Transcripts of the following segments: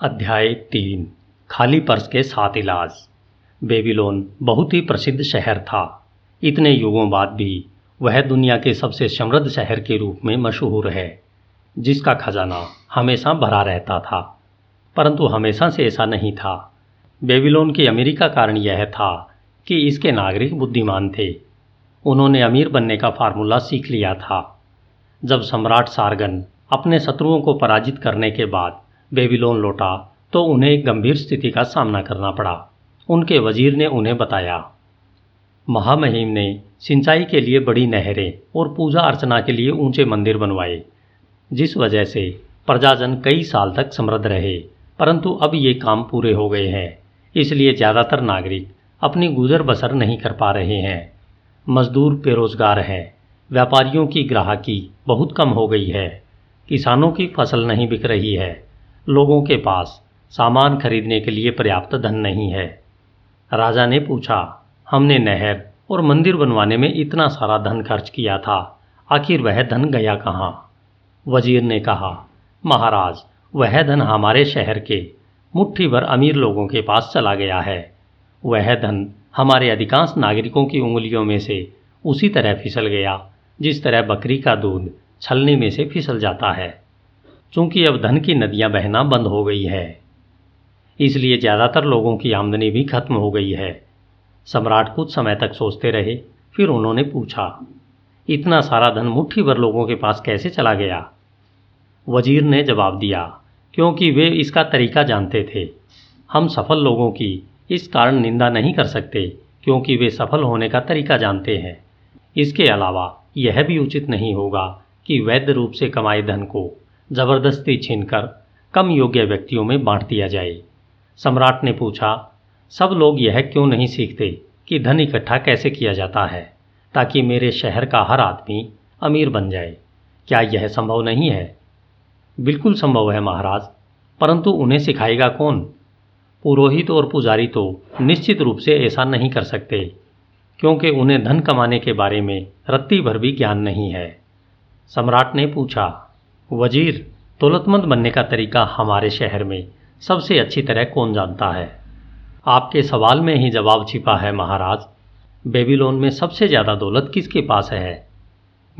अध्याय तीन, खाली पर्स के साथ इलाज। बेबीलोन बहुत ही प्रसिद्ध शहर था। इतने युगों बाद भी वह दुनिया के सबसे समृद्ध शहर के रूप में मशहूर है, जिसका खजाना हमेशा भरा रहता था। परंतु हमेशा से ऐसा नहीं था। बेबीलोन की अमीरी का कारण यह था कि इसके नागरिक बुद्धिमान थे। उन्होंने अमीर बनने का फार्मूला सीख लिया था। जब सम्राट सारगन अपने शत्रुओं को पराजित करने के बाद बेबीलोन लौटा तो उन्हें एक गंभीर स्थिति का सामना करना पड़ा। उनके वज़ीर ने उन्हें बताया, महामहिम ने सिंचाई के लिए बड़ी नहरें और पूजा अर्चना के लिए ऊँचे मंदिर बनवाए, जिस वजह से प्रजाजन कई साल तक समृद्ध रहे, परंतु अब ये काम पूरे हो गए हैं। इसलिए ज़्यादातर नागरिक अपनी गुजर बसर नहीं कर पा रहे हैं। मजदूर बेरोजगार हैं, व्यापारियों की ग्राहकी बहुत कम हो गई है, किसानों की फ़सल नहीं बिक रही है लोगों के पास सामान खरीदने के लिए पर्याप्त धन नहीं है। राजा ने पूछा, हमने नहर और मंदिर बनवाने में इतना सारा धन खर्च किया था, आखिर वह धन गया कहाँ? वज़ीर ने कहा, महाराज, वह धन हमारे शहर के मुट्ठी भर अमीर लोगों के पास चला गया है। वह धन हमारे अधिकांश नागरिकों की उंगलियों में से उसी तरह फिसल गया, जिस तरह बकरी का दूध छलनी में से फिसल जाता है। चूँकि अब धन की नदियाँ बहना बंद हो गई है। इसलिए ज़्यादातर लोगों की आमदनी भी खत्म हो गई है। सम्राट कुछ समय तक सोचते रहे, फिर उन्होंने पूछा, इतना सारा धन मुट्ठी भर लोगों के पास कैसे चला गया? वज़ीर ने जवाब दिया, क्योंकि वे इसका तरीका जानते थे। हम सफल लोगों की इस कारण निंदा नहीं कर सकते, क्योंकि वे सफल होने का तरीका जानते हैं। इसके अलावा यह भी उचित नहीं होगा कि वैध रूप से कमाए धन को ज़बरदस्ती छीनकर कम योग्य व्यक्तियों में बांट दिया जाए। सम्राट ने पूछा, सब लोग यह क्यों नहीं सीखते कि धन इकट्ठा कैसे किया जाता है ताकि मेरे शहर का हर आदमी अमीर बन जाए? क्या यह संभव नहीं है? बिल्कुल संभव है महाराज, परंतु उन्हें सिखाएगा कौन? पुरोहित और पुजारी तो निश्चित रूप से ऐसा नहीं कर सकते, क्योंकि उन्हें धन कमाने के बारे में रत्ती भर भी ज्ञान नहीं है। सम्राट ने पूछा वज़ीर दौलतमंद बनने का तरीका हमारे शहर में सबसे अच्छी तरह कौन जानता है? आपके सवाल में ही जवाब छिपा है महाराज। बेबीलोन में सबसे ज़्यादा दौलत किसके पास है?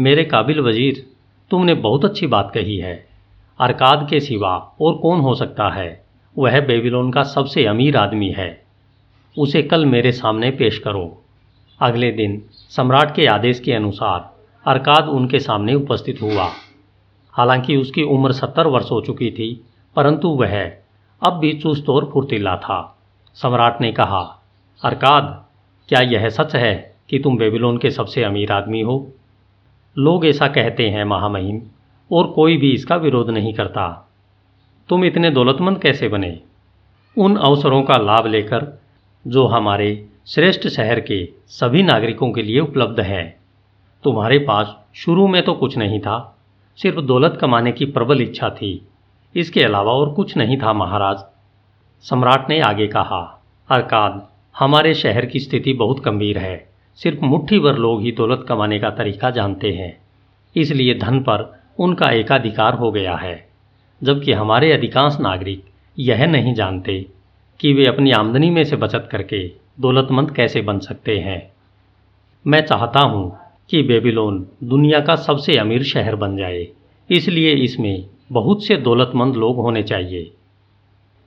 मेरे काबिल वज़ीर, तुमने बहुत अच्छी बात कही है। अरकाद के सिवा और कौन हो सकता है? वह बेबीलोन का सबसे अमीर आदमी है। उसे कल मेरे सामने पेश करो। अगले दिन सम्राट के आदेश के अनुसार अरकाद उनके सामने उपस्थित हुआ। हालाँकि उसकी उम्र सत्तर वर्ष हो चुकी थी, परंतु वह अब भी चुस्त और फुर्तीला था। सम्राट ने कहा, अरकाद, क्या यह सच है कि तुम बेबीलोन के सबसे अमीर आदमी हो? लोग ऐसा कहते हैं, महामहिम, और कोई भी इसका विरोध नहीं करता। तुम इतने दौलतमंद कैसे बने? उन अवसरों का लाभ लेकर, जो हमारे श्रेष्ठ शहर के सभी नागरिकों के लिए उपलब्ध है। तुम्हारे पास शुरू में तो कुछ नहीं था सिर्फ़ दौलत कमाने की प्रबल इच्छा थी। इसके अलावा और कुछ नहीं था महाराज। सम्राट ने आगे कहा अरकाद हमारे शहर की स्थिति बहुत गंभीर है। सिर्फ़ मुट्ठी भर लोग ही दौलत कमाने का तरीका जानते हैं। इसलिए धन पर उनका एकाधिकार हो गया है। जबकि हमारे अधिकांश नागरिक यह नहीं जानते कि वे अपनी आमदनी में से बचत करके दौलतमंद कैसे बन सकते हैं। मैं चाहता हूँ कि बेबीलोन दुनिया का सबसे अमीर शहर बन जाए। इसलिए इसमें बहुत से दौलतमंद लोग होने चाहिए।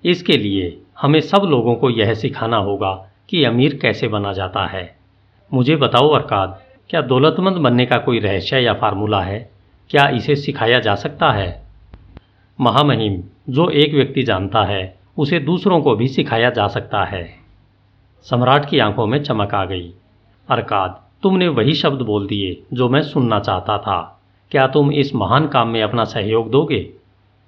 इसके लिए हमें सब लोगों को यह सिखाना होगा कि अमीर कैसे बना जाता है। मुझे बताओ अरकाद, क्या दौलतमंद बनने का कोई रहस्य या फार्मूला है? क्या इसे सिखाया जा सकता है? महामहिम, जो एक व्यक्ति जानता है, उसे दूसरों को भी सिखाया जा सकता है। सम्राट की आँखों में चमक आ गई। अरकाद तुमने वही शब्द बोल दिए जो मैं सुनना चाहता था। क्या तुम इस महान काम में अपना सहयोग दोगे?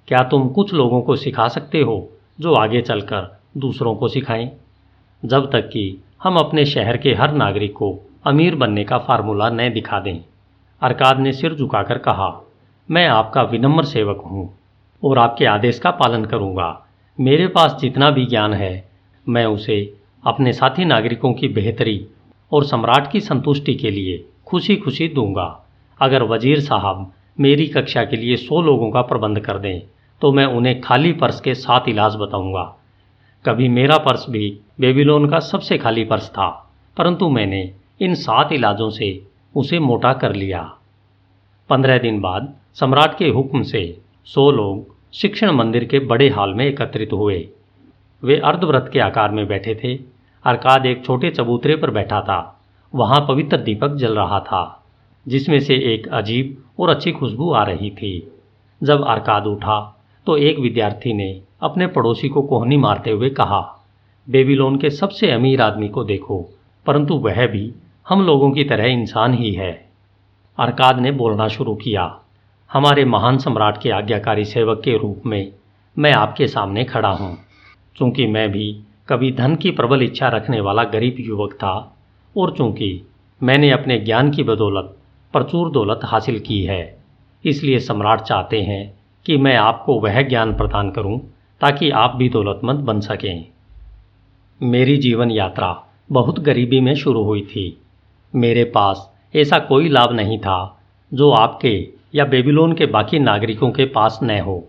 क्या तुम कुछ लोगों को सिखा सकते हो जो आगे चलकर दूसरों को सिखाएँ? जब तक कि हम अपने शहर के हर नागरिक को अमीर बनने का फार्मूला न दिखा दें, अरकाद ने सिर झुकाकर कहा, मैं आपका विनम्र सेवक हूँ और आपके आदेश का पालन करूँगा। मेरे पास जितना भी ज्ञान है, मैं उसे अपने साथी नागरिकों की बेहतरी और सम्राट की संतुष्टि के लिए खुशी खुशी दूँगा। अगर वज़ीर साहब मेरी कक्षा के लिए सौ लोगों का प्रबंध कर दें तो मैं उन्हें खाली पर्स के सात इलाज बताऊँगा। कभी मेरा पर्स भी बेबीलोन का सबसे खाली पर्स था, परंतु मैंने इन सात इलाजों से उसे मोटा कर लिया। पंद्रह दिन बाद सम्राट के हुक्म से सौ लोग शिक्षण मंदिर के बड़े हाल में एकत्रित हुए। वे अर्धव्रत के आकार में बैठे थे। अरकाद एक छोटे चबूतरे पर बैठा था। वहाँ पवित्र दीपक जल रहा था, जिसमें से एक अजीब और अच्छी खुशबू आ रही थी। जब अरकाद उठा तो एक विद्यार्थी ने अपने पड़ोसी को कोहनी मारते हुए कहा, बेबीलोन के सबसे अमीर आदमी को देखो, परंतु वह भी हम लोगों की तरह इंसान ही है। अरकाद ने बोलना शुरू किया, हमारे महान सम्राट के आज्ञाकारी सेवक के रूप में मैं आपके सामने खड़ा हूँ, चूँकि मैं भी कभी धन की प्रबल इच्छा रखने वाला गरीब युवक था और चूँकि मैंने अपने ज्ञान की बदौलत प्रचुर दौलत हासिल की है, इसलिए सम्राट चाहते हैं कि मैं आपको वह ज्ञान प्रदान करूँ ताकि आप भी दौलतमंद बन सकें। मेरी जीवन यात्रा बहुत गरीबी में शुरू हुई थी। मेरे पास ऐसा कोई लाभ नहीं था जो आपके या बेबीलोन के बाकी नागरिकों के पास न हो।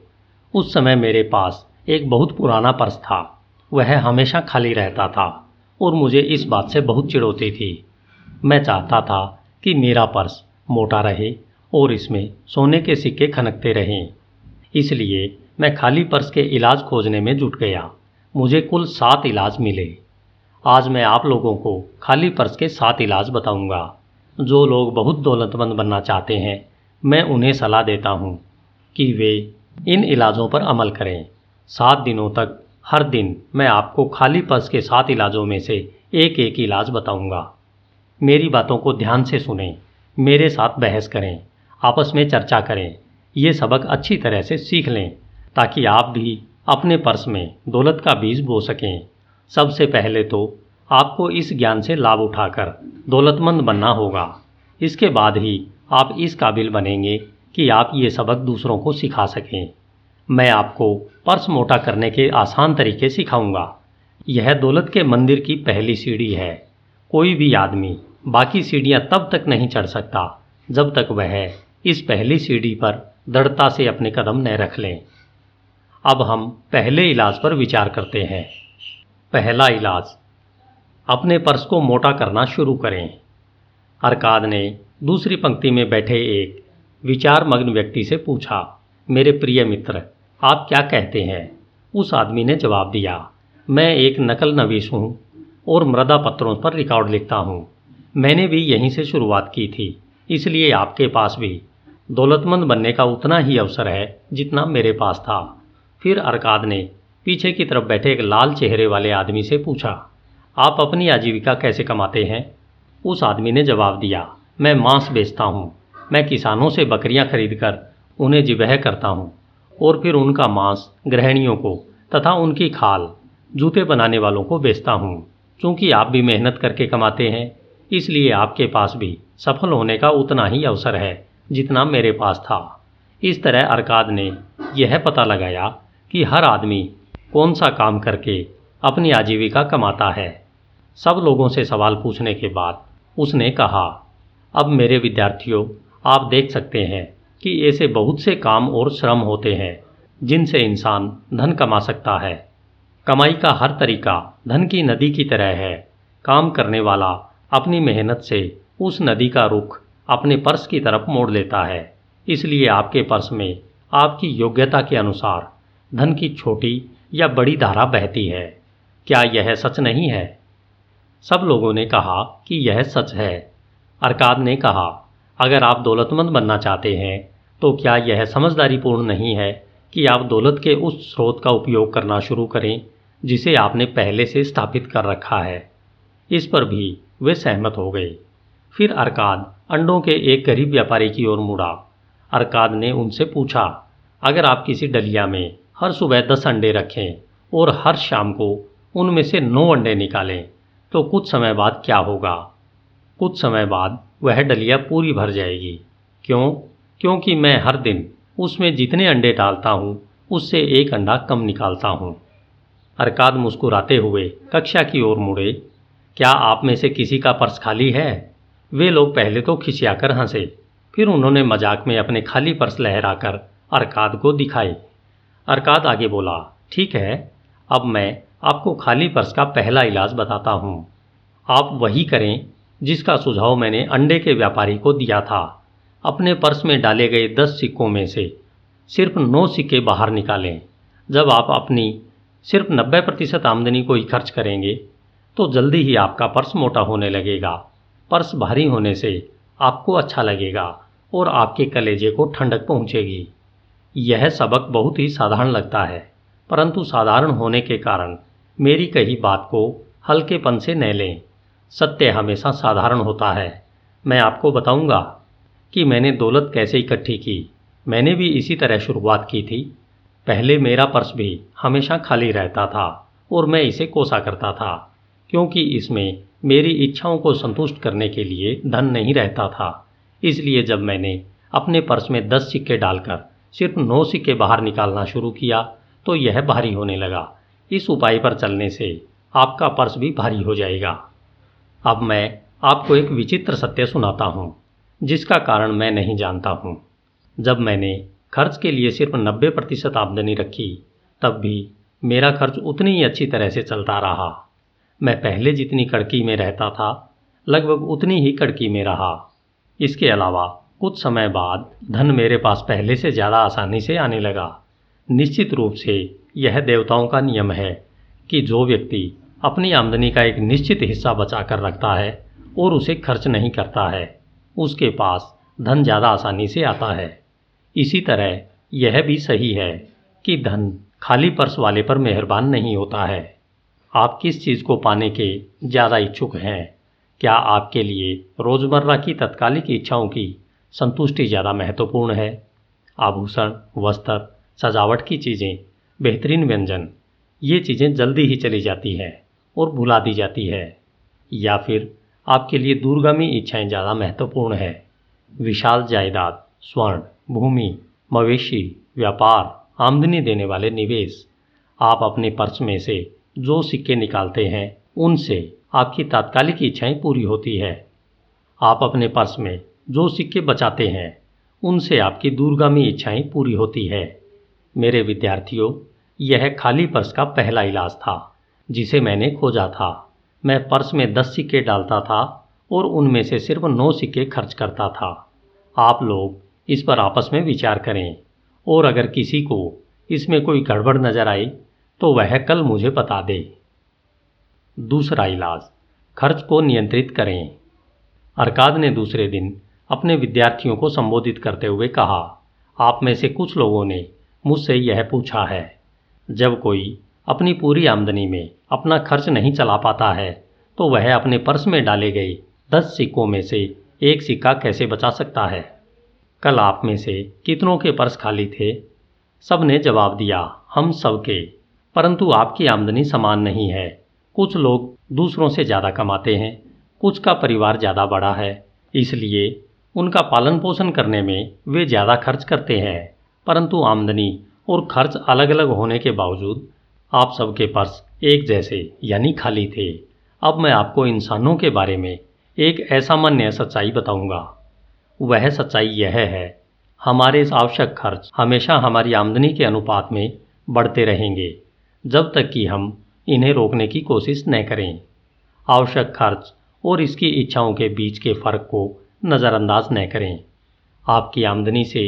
उस समय मेरे पास एक बहुत पुराना पर्स था। वह हमेशा खाली रहता था और मुझे इस बात से बहुत चिड़ होती थी। मैं चाहता था कि मेरा पर्स मोटा रहे और इसमें सोने के सिक्के खनकते रहें। इसलिए मैं खाली पर्स के इलाज खोजने में जुट गया। मुझे कुल सात इलाज मिले। आज मैं आप लोगों को खाली पर्स के सात इलाज बताऊँगा। जो लोग बहुत दौलतमंद बनना चाहते हैं, मैं उन्हें सलाह देता हूँ कि वे इन इलाजों पर अमल करें। सात दिनों तक हर दिन मैं आपको खाली पर्स के सात इलाजों में से एक एक इलाज बताऊँगा। मेरी बातों को ध्यान से सुने, मेरे साथ बहस करें, आपस में चर्चा करें, ये सबक अच्छी तरह से सीख लें, ताकि आप भी अपने पर्स में दौलत का बीज बो सकें। सबसे पहले तो आपको इस ज्ञान से लाभ उठाकर दौलतमंद बनना होगा। इसके बाद ही आप इस काबिल बनेंगे कि आप ये सबक दूसरों को सिखा सकें। मैं आपको पर्स मोटा करने के आसान तरीके सिखाऊँगा। यह दौलत के मंदिर की पहली सीढ़ी है। कोई भी आदमी बाकी सीढ़ियाँ तब तक नहीं चढ़ सकता जब तक वह इस पहली सीढ़ी पर दृढ़ता से अपने कदम न रख लें। अब हम पहले इलाज पर विचार करते हैं। पहला इलाज, अपने पर्स को मोटा करना शुरू करें। अरकाद ने दूसरी पंक्ति में बैठे एक विचार मग्न व्यक्ति से पूछा, मेरे प्रिय मित्र आप क्या कहते हैं? उस आदमी ने जवाब दिया, मैं एक नकल नवीस हूँ और मृदा पत्रों पर रिकॉर्ड लिखता हूँ। मैंने भी यहीं से शुरुआत की थी, इसलिए आपके पास भी। दौलतमंद बनने का उतना ही अवसर है जितना मेरे पास था। फिर अरकाद ने पीछे की तरफ़ बैठे एक लाल चेहरे वाले आदमी से पूछा, आप अपनी आजीविका कैसे कमाते हैं? उस आदमी ने जवाब दिया, मैं मांस बेचता हूँ। मैं किसानों से बकरियाँ खरीद कर उन्हें जिबह करता हूँ। और फिर उनका मांस, गृहिणियों को तथा उनकी खाल, जूते बनाने वालों को बेचता हूँ। चूँकि आप भी मेहनत करके कमाते हैं, इसलिए आपके पास भी सफल होने का उतना ही अवसर है जितना मेरे पास था। इस तरह अरकाद ने यह पता लगाया कि हर आदमी कौन सा काम करके अपनी आजीविका कमाता है। सब लोगों से सवाल पूछने के बाद उसने कहा, अब मेरे विद्यार्थियों, आप देख सकते हैं कि ऐसे बहुत से काम और श्रम होते हैं, जिनसे इंसान धन कमा सकता है। कमाई का हर तरीका धन की नदी की तरह है। काम करने वाला अपनी मेहनत से उस नदी का रुख अपने पर्स की तरफ़ मोड़ लेता है। इसलिए आपके पर्स में आपकी योग्यता के अनुसार धन की छोटी या बड़ी धारा बहती है। क्या यह सच नहीं है? सब लोगों ने कहा कि यह सच है। अरकाद ने कहा अगर आप दौलतमंद बनना चाहते हैं तो क्या यह समझदारीपूर्ण नहीं है कि आप दौलत के उस स्रोत का उपयोग करना शुरू करें, जिसे आपने पहले से स्थापित कर रखा है? इस पर भी वे सहमत हो गए। फिर अरकाद अंडों के एक गरीब व्यापारी की ओर मुड़ा। अरकाद ने उनसे पूछा, अगर आप किसी डलिया में हर सुबह दस अंडे रखें और हर शाम को उनमें से नौ अंडे निकालें तो कुछ समय बाद क्या होगा? कुछ समय बाद वह डलिया पूरी भर जाएगी। क्यों? क्योंकि मैं हर दिन उसमें जितने अंडे डालता हूँ, उससे एक अंडा कम निकालता हूँ। अरकाद मुस्कुराते हुए कक्षा की ओर मुड़े। क्या आप में से किसी का पर्स खाली है? वे लोग पहले तो खिंचियाकर हंसे। फिर उन्होंने मज़ाक में अपने खाली पर्स लहराकर अरकाद को दिखाए। अरकाद आगे बोला, ठीक है, अब मैं आपको खाली पर्स का पहला इलाज बताता हूँ। आप वही करें जिसका सुझाव मैंने अंडे के व्यापारी को दिया था। अपने पर्स में डाले गए दस सिक्कों में से सिर्फ़ नौ सिक्के बाहर निकालें। जब आप अपनी सिर्फ़ नब्बे प्रतिशत आमदनी को ही खर्च करेंगे तो जल्दी ही आपका पर्स मोटा होने लगेगा। पर्स भारी होने से आपको अच्छा लगेगा और आपके कलेजे को ठंडक पहुंचेगी। यह सबक बहुत ही साधारण लगता है, परंतु साधारण होने के कारण मेरी कही बात को हल्केपन से न लें। सत्य हमेशा साधारण होता है। मैं आपको बताऊँगा कि मैंने दौलत कैसे इकट्ठी की। मैंने भी इसी तरह शुरुआत की थी। पहले मेरा पर्स भी हमेशा खाली रहता था और मैं इसे कोसा करता था, क्योंकि इसमें मेरी इच्छाओं को संतुष्ट करने के लिए धन नहीं रहता था। इसलिए जब मैंने अपने पर्स में दस सिक्के डालकर सिर्फ़ नौ सिक्के बाहर निकालना शुरू किया तो यह भारी होने लगा। इस उपाय पर चलने से आपका पर्स भी भारी हो जाएगा। अब मैं आपको एक विचित्र सत्य सुनाता हूँ, जिसका कारण मैं नहीं जानता हूँ। जब मैंने खर्च के लिए सिर्फ़ नब्बे प्रतिशत आमदनी रखी, तब भी मेरा खर्च उतनी ही अच्छी तरह से चलता रहा। मैं पहले जितनी कड़की में रहता था, लगभग उतनी ही कड़की में रहा। इसके अलावा कुछ समय बाद धन मेरे पास पहले से ज़्यादा आसानी से आने लगा। निश्चित रूप से यह देवताओं का नियम है कि जो व्यक्ति अपनी आमदनी का एक निश्चित हिस्सा बचा कर रखता है और उसे खर्च नहीं करता है। उसके पास धन ज़्यादा आसानी से आता है। इसी तरह यह भी सही है कि धन खाली पर्स वाले पर मेहरबान नहीं होता है। आप किस चीज़ को पाने के ज़्यादा इच्छुक हैं? क्या आपके लिए रोज़मर्रा की तत्कालिक इच्छाओं की संतुष्टि ज़्यादा महत्वपूर्ण है? आभूषण, वस्त्र, सजावट की चीज़ें, बेहतरीन व्यंजन, ये चीज़ें जल्दी ही चली जाती हैं। और भुला दी जाती है, या फिर आपके लिए दूरगामी इच्छाएँ ज़्यादा महत्वपूर्ण है। विशाल जायदाद, स्वर्ण, भूमि, मवेशी, व्यापार, आमदनी देने वाले निवेश, आप अपने पर्स में से जो सिक्के निकालते हैं, उनसे आपकी तात्कालिक इच्छाएँ पूरी होती है। आप अपने पर्स में जो सिक्के बचाते हैं, उनसे आपकी दूरगामी इच्छाएँ पूरी होती है। मेरे विद्यार्थियों, यह खाली पर्स का पहला इलाज था। जिसे मैंने खोजा था। मैं पर्स में दस सिक्के डालता था और उनमें से सिर्फ़ नौ सिक्के खर्च करता था। आप लोग इस पर आपस में विचार करें। और अगर किसी को इसमें कोई गड़बड़ नज़र आए तो वह कल मुझे बता दे। दूसरा इलाज, खर्च को नियंत्रित करें। अरकाद ने दूसरे दिन अपने विद्यार्थियों को संबोधित करते हुए कहा, आप में से कुछ लोगों ने मुझसे यह पूछा है, जब कोई अपनी पूरी आमदनी में अपना खर्च नहीं चला पाता है तो वह अपने पर्स में डाले गए दस सिक्कों में से एक सिक्का कैसे बचा सकता है? कल आप में से कितनों के पर्स खाली थे? सबने जवाब दिया, हम सब के परंतु आपकी आमदनी समान नहीं है। कुछ लोग दूसरों से ज़्यादा कमाते हैं, कुछ का परिवार ज़्यादा बड़ा है, इसलिए उनका पालन पोषण करने में वे ज़्यादा खर्च करते हैं। परंतु आमदनी और खर्च अलग अलग होने के बावजूद आप सबके पर्स एक जैसे, यानी खाली थे। अब मैं आपको इंसानों के बारे में एक असामान्य सच्चाई बताऊँगा। वह सच्चाई यह है, हमारे आवश्यक खर्च हमेशा हमारी आमदनी के अनुपात में बढ़ते रहेंगे, जब तक कि हम इन्हें रोकने की कोशिश न करें। आवश्यक खर्च और इसकी इच्छाओं के बीच के फ़र्क को नज़रअंदाज न करें। आपकी आमदनी से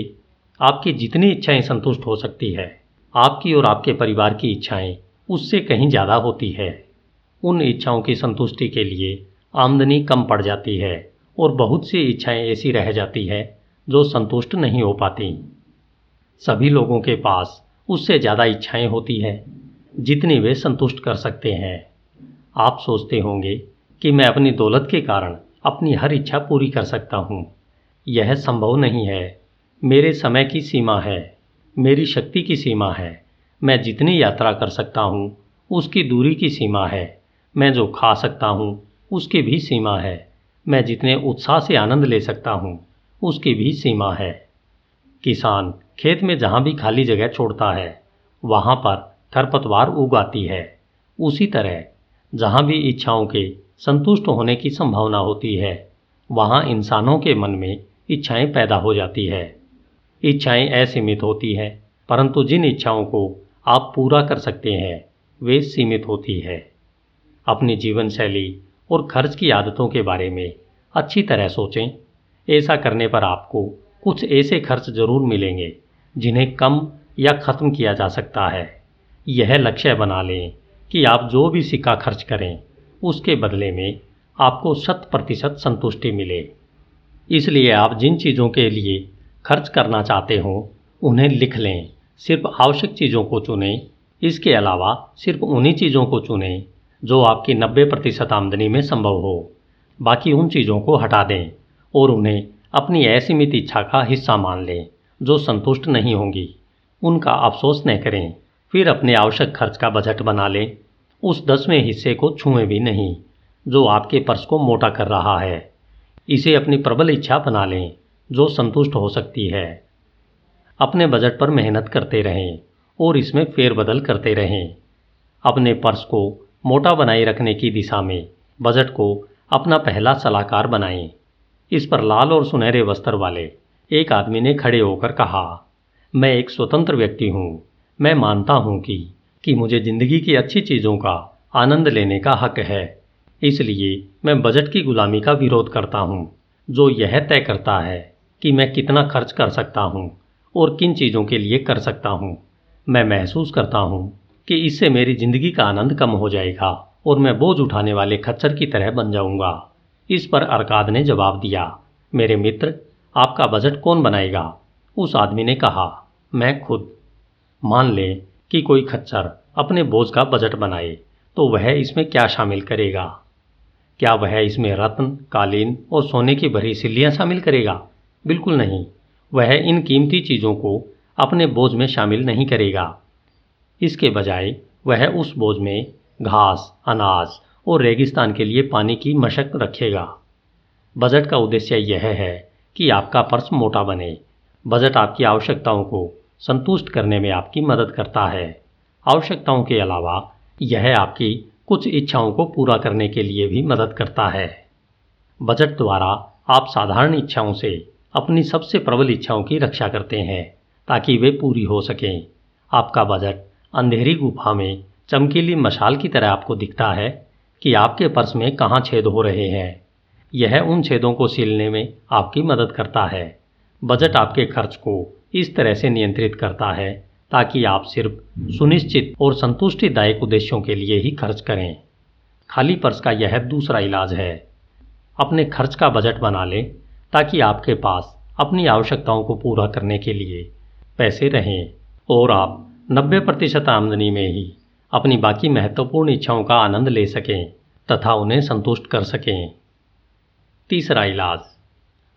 आपकी जितनी इच्छाएँ संतुष्ट हो सकती है, आपकी और आपके परिवार की इच्छाएँ उससे कहीं ज़्यादा होती है। उन इच्छाओं की संतुष्टि के लिए आमदनी कम पड़ जाती है और बहुत सी इच्छाएँ ऐसी रह जाती है जो संतुष्ट नहीं हो पाती। सभी लोगों के पास उससे ज़्यादा इच्छाएँ होती हैं, जितनी वे संतुष्ट कर सकते हैं। आप सोचते होंगे कि मैं अपनी दौलत के कारण अपनी हर इच्छा पूरी कर सकता हूँ। यह संभव नहीं है। मेरे समय की सीमा है। मेरी शक्ति की सीमा है। मैं जितनी यात्रा कर सकता हूँ, उसकी दूरी की सीमा है। मैं जो खा सकता हूँ, उसकी भी सीमा है। मैं जितने उत्साह से आनंद ले सकता हूँ, उसकी भी सीमा है। किसान खेत में जहाँ भी खाली जगह छोड़ता है, वहाँ पर खरपतवार उगाती है। उसी तरह जहाँ भी इच्छाओं के संतुष्ट होने की संभावना होती है, वहाँ इंसानों के मन में इच्छाएँ पैदा हो जाती है। इच्छाएँ असीमित होती हैं, परंतु जिन इच्छाओं को आप पूरा कर सकते हैं। वे सीमित होती है। अपनी जीवन शैली और खर्च की आदतों के बारे में अच्छी तरह सोचें। ऐसा करने पर आपको कुछ ऐसे खर्च ज़रूर मिलेंगे, जिन्हें कम या ख़त्म किया जा सकता है। यह लक्ष्य बना लें कि आप जो भी सिक्का खर्च करें, उसके बदले में आपको शत प्रतिशत संतुष्टि मिले। इसलिए आप जिन चीज़ों के लिए खर्च करना चाहते हो, उन्हें लिख लें। सिर्फ़ आवश्यक चीज़ों को चुनें, इसके अलावा सिर्फ़ उन्हीं चीज़ों को चुनें, जो आपकी 90 प्रतिशत आमदनी में संभव हो। बाकी उन चीज़ों को हटा दें और उन्हें अपनी असीमित इच्छा का हिस्सा मान लें, जो संतुष्ट नहीं होंगी। उनका अफसोस न करें, फिर अपने आवश्यक खर्च का बजट बना लें। उस दसवें हिस्से को छुएँ भी नहीं, जो आपके पर्स को मोटा कर रहा है। इसे अपनी प्रबल इच्छा बना लें, जो संतुष्ट हो सकती है। अपने बजट पर मेहनत करते रहें और इसमें फेरबदल करते रहें। अपने पर्स को मोटा बनाए रखने की दिशा में बजट को अपना पहला सलाहकार बनाएँ। इस पर लाल और सुनहरे वस्त्र वाले एक आदमी ने खड़े होकर कहा, मैं एक स्वतंत्र व्यक्ति हूँ। मैं मानता हूँ कि कि मुझे ज़िंदगी की अच्छी चीज़ों का आनंद लेने का हक है। इसलिए मैं बजट की गुलामी का विरोध करता हूँ, जो यह तय करता है कि मैं कितना खर्च कर सकता हूँ। और किन चीज़ों के लिए कर सकता हूँ। मैं महसूस करता हूँ कि इससे मेरी ज़िंदगी का आनंद कम हो जाएगा और मैं बोझ उठाने वाले खच्चर की तरह बन जाऊँगा। इस पर अरकाद ने जवाब दिया, मेरे मित्र, आपका बजट कौन बनाएगा? उस आदमी ने कहा, मैं खुद। मान लें कि कोई खच्चर अपने बोझ का बजट बनाए तो वह इसमें क्या शामिल करेगा? क्या वह इसमें रत्न, कालीन और सोने की भरी सिल्लियाँ शामिल करेगा? बिल्कुल नहीं। वह इन कीमती चीज़ों को अपने बोझ में शामिल नहीं करेगा। इसके बजाय वह उस बोझ में घास, अनाज और रेगिस्तान के लिए पानी की मशक रखेगा। बजट का उद्देश्य यह है कि आपका पर्स मोटा बने। बजट आपकी आवश्यकताओं को संतुष्ट करने में आपकी मदद करता है। आवश्यकताओं के अलावा यह आपकी कुछ इच्छाओं को पूरा करने के लिए भी मदद करता है। बजट द्वारा आप साधारण इच्छाओं से अपनी सबसे प्रबल इच्छाओं की रक्षा करते हैं, ताकि वे पूरी हो सकें। आपका बजट अंधेरी गुफा में चमकीली मशाल की तरह आपको दिखता है कि आपके पर्स में कहाँ छेद हो रहे हैं। यह उन छेदों को सीलने में आपकी मदद करता है। बजट आपके खर्च को इस तरह से नियंत्रित करता है, ताकि आप सिर्फ़ सुनिश्चित और संतुष्टिदायक उद्देश्यों के लिए ही खर्च करें। खाली पर्स का यह दूसरा इलाज है। अपने खर्च का बजट बना लें। ताकि आपके पास अपनी आवश्यकताओं को पूरा करने के लिए पैसे रहें और आप 90 प्रतिशत आमदनी में ही अपनी बाकी महत्वपूर्ण इच्छाओं का आनंद ले सकें तथा उन्हें संतुष्ट कर सकें। तीसरा इलाज,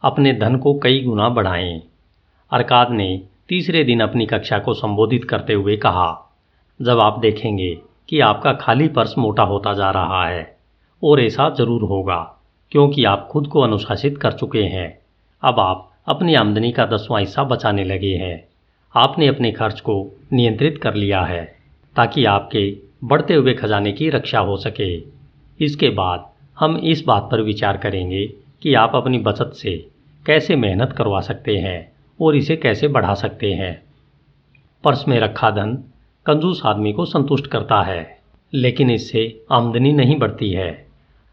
अपने धन को कई गुना बढ़ाएँ। अरकाद ने तीसरे दिन अपनी कक्षा को संबोधित करते हुए कहा, जब आप देखेंगे कि आपका खाली पर्स मोटा होता जा रहा है, और ऐसा ज़रूर होगा क्योंकि आप खुद को अनुशासित कर चुके हैं। अब आप अपनी आमदनी का दसवां हिस्सा बचाने लगे हैं। आपने अपने खर्च को नियंत्रित कर लिया है, ताकि आपके बढ़ते हुए खजाने की रक्षा हो सके। इसके बाद हम इस बात पर विचार करेंगे कि आप अपनी बचत से कैसे मेहनत करवा सकते हैं और इसे कैसे बढ़ा सकते हैं। पर्स में रखा धन कंजूस आदमी को संतुष्ट करता है, लेकिन इससे आमदनी नहीं बढ़ती है।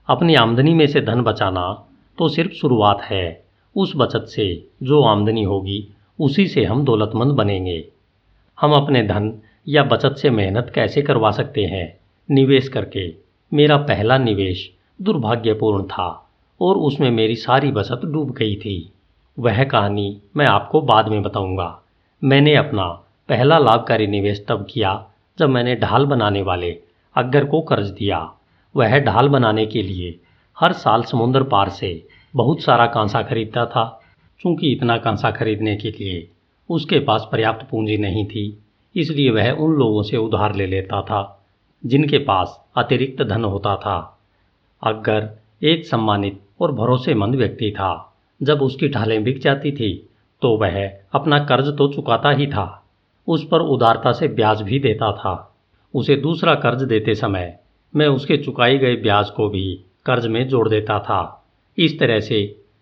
अपनी आमदनी में से धन बचाना तो सिर्फ़ शुरुआत है। उस बचत से जो आमदनी होगी, उसी से हम दौलतमंद बनेंगे। हम अपने धन या बचत से मेहनत कैसे करवा सकते हैं? निवेश करके। मेरा पहला निवेश दुर्भाग्यपूर्ण था और उसमें मेरी सारी बचत डूब गई थी। वह कहानी मैं आपको बाद में बताऊँगा। मैंने अपना पहला लाभकारी निवेश तब किया जब मैंने ढाल बनाने वाले अग्गर को कर्ज दिया। वह ढाल बनाने के लिए हर साल समुद्र पार से बहुत सारा कांसा खरीदता था। चूँकि इतना कांसा खरीदने के लिए उसके पास पर्याप्त पूंजी नहीं थी, इसलिए वह उन लोगों से उधार ले लेता था, जिनके पास अतिरिक्त धन होता था। अगर एक सम्मानित और भरोसेमंद व्यक्ति था, जब उसकी ढालें बिक जाती थी तो वह अपना कर्ज तो चुकाता ही था, उस पर उदारता से ब्याज भी देता था। उसे दूसरा कर्ज देते समय मैं उसके चुकाई गए ब्याज को भी कर्ज में जोड़ देता था। इस तरह से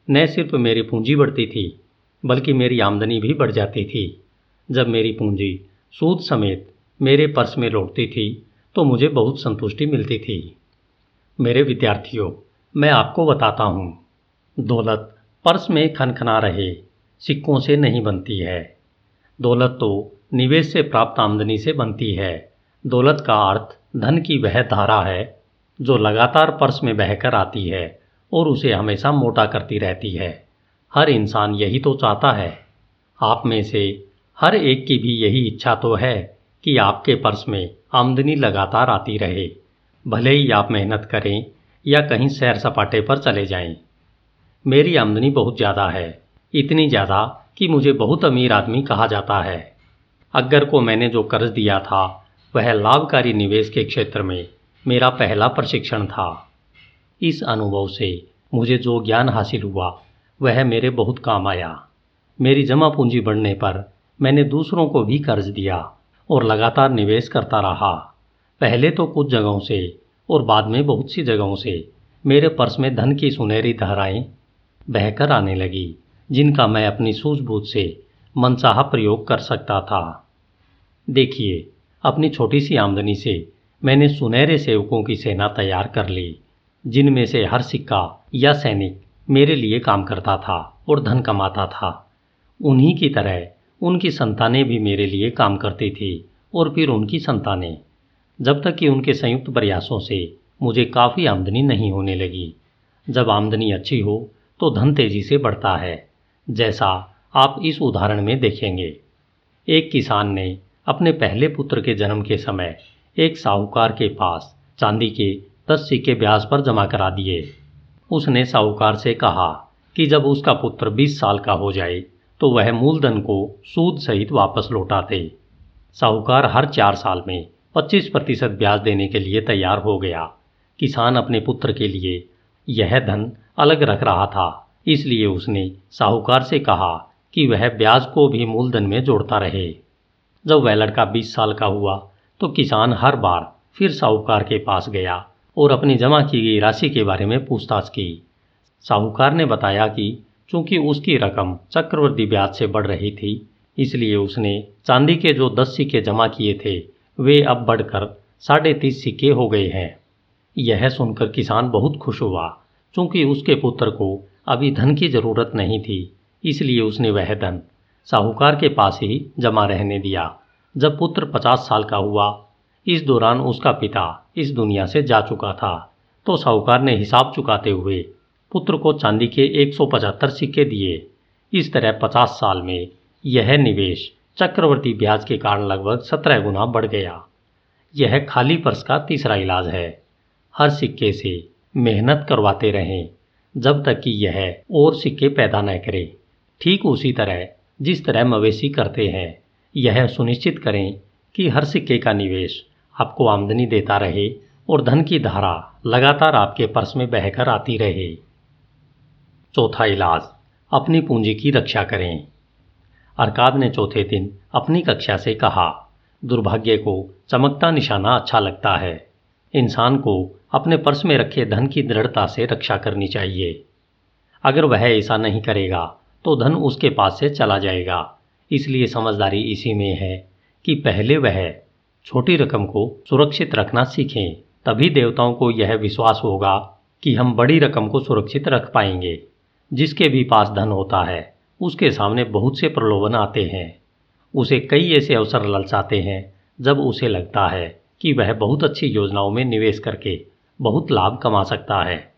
न सिर्फ़ मेरी पूंजी बढ़ती थी, बल्कि मेरी आमदनी भी बढ़ जाती थी। जब मेरी पूंजी सूद समेत मेरे पर्स में लौटती थी तो मुझे बहुत संतुष्टि मिलती थी। मेरे विद्यार्थियों, मैं आपको बताता हूँ, दौलत पर्स में खनखना रहे, सिक्कों से नहीं बनती है। दौलत तो निवेश से प्राप्त आमदनी से बनती है। दौलत का अर्थ धन की वह धारा है, जो लगातार पर्स में बहकर आती है और उसे हमेशा मोटा करती रहती है। हर इंसान यही तो चाहता है। आप में से हर एक की भी यही इच्छा तो है कि आपके पर्स में आमदनी लगातार आती रहे। भले ही आप मेहनत करें या कहीं सैर सपाटे पर चले जाएँ। मेरी आमदनी बहुत ज़्यादा है, इतनी ज़्यादा कि मुझे बहुत अमीर आदमी कहा जाता है। अगर को मैंने जो कर्ज दिया था वह लाभकारी निवेश के क्षेत्र में मेरा पहला प्रशिक्षण था। इस अनुभव से मुझे जो ज्ञान हासिल हुआ, वह मेरे बहुत काम आया। मेरी जमा पूंजी बढ़ने पर मैंने दूसरों को भी कर्ज दिया और लगातार निवेश करता रहा। पहले तो कुछ जगहों से और बाद में बहुत सी जगहों से मेरे पर्स में धन की सुनहरी धाराएँ बहकर आने लगी, जिनका मैं अपनी सूझबूझ से मनचाहा प्रयोग कर सकता था। देखिए अपनी छोटी सी आमदनी से मैंने सुनहरे सेवकों की सेना तैयार कर ली, जिनमें से हर सिक्का या सैनिक मेरे लिए काम करता था और धन कमाता था। उन्हीं की तरह उनकी संतानें भी मेरे लिए काम करती थी और फिर उनकी संतानें, जब तक कि उनके संयुक्त प्रयासों से मुझे काफ़ी आमदनी नहीं होने लगी। जब आमदनी अच्छी हो तो धन तेज़ी से बढ़ता है, जैसा आप इस उदाहरण में देखेंगे। एक किसान ने अपने पहले पुत्र के जन्म के समय एक साहूकार के पास चांदी के दस सिक्के ब्याज पर जमा करा दिए। उसने साहूकार से कहा कि जब उसका पुत्र बीस साल का हो जाए तो वह मूलधन को सूद सहित वापस लौटा दे साहूकार हर चार साल में पच्चीस प्रतिशत ब्याज देने के लिए तैयार हो गया। किसान अपने पुत्र के लिए यह धन अलग रख रहा था, इसलिए उसने साहूकार से कहा कि वह ब्याज को भी मूलधन में जोड़ता रहे। जब वह लड़का बीस साल का हुआ तो किसान हर बार फिर साहूकार के पास गया और अपनी जमा की गई राशि के बारे में पूछताछ की। साहूकार ने बताया कि चूँकि उसकी रकम चक्रवर्ती ब्याज से बढ़ रही थी, इसलिए उसने चांदी के जो दस सिक्के जमा किए थे, वे अब बढ़कर साढ़े तीस सिक्के हो गए हैं। यह सुनकर किसान बहुत खुश हुआ, चूँकि उसके पुत्र को अभी धन की ज़रूरत नहीं थी, इसलिए उसने वह धन साहूकार के पास ही जमा रहने दिया। जब पुत्र पचास साल का हुआ, इस दौरान उसका पिता इस दुनिया से जा चुका था। तो साहूकार ने हिसाब चुकाते हुए पुत्र को चांदी के 175 सिक्के दिए। इस तरह 50 साल में यह निवेश चक्रवर्ती ब्याज के कारण लगभग सत्रह गुना बढ़ गया। यह खाली पर्स का तीसरा इलाज है। हर सिक्के से मेहनत करवाते रहें, जब तक कि यह और सिक्के पैदा न करे। ठीक उसी तरह जिस तरह मवेशी करते हैं, यह सुनिश्चित करें कि हर सिक्के का निवेश आपको आमदनी देता रहे और धन की धारा लगातार आपके पर्स में बहकर आती रहे। चौथा इलाज, अपनी पूंजी की रक्षा करें। अरकाद ने चौथे दिन अपनी कक्षा से कहा, दुर्भाग्य को चमकता निशाना अच्छा लगता है। इंसान को अपने पर्स में रखे धन की दृढ़ता से रक्षा करनी चाहिए। अगर वह ऐसा नहीं करेगा तो धन उसके पास से चला जाएगा। इसलिए समझदारी इसी में है कि पहले वह छोटी रकम को सुरक्षित रखना सीखें। तभी देवताओं को यह विश्वास होगा कि हम बड़ी रकम को सुरक्षित रख पाएँगे। जिसके भी पास धन होता है, उसके सामने बहुत से प्रलोभन आते हैं। उसे कई ऐसे अवसर ललचाते हैं, जब उसे लगता है कि वह बहुत अच्छी योजनाओं में निवेश करके बहुत लाभ कमा सकता है।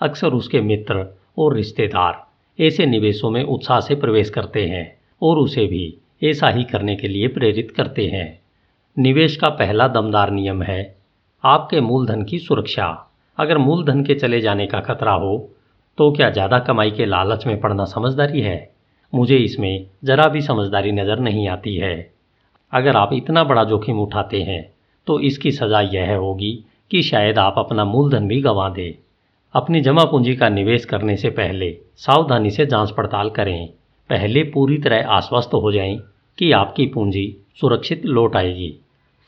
अक्सर उसके मित्र और रिश्तेदार ऐसे निवेशों में उत्साह से प्रवेश करते हैं और उसे भी ऐसा ही करने के लिए प्रेरित करते हैं। निवेश का पहला दमदार नियम है, आपके मूलधन की सुरक्षा। अगर मूलधन के चले जाने का खतरा हो तो क्या ज़्यादा कमाई के लालच में पड़ना समझदारी है? मुझे इसमें ज़रा भी समझदारी नज़र नहीं आती है। अगर आप इतना बड़ा जोखिम उठाते हैं तो इसकी सज़ा यह होगी कि शायद आप अपना मूलधन भी गंवा दें। अपनी जमा पूंजी का निवेश करने से पहले सावधानी से जाँच पड़ताल करें। पहले पूरी तरह आश्वस्त हो जाएँ कि आपकी पूंजी सुरक्षित लौट आएगी।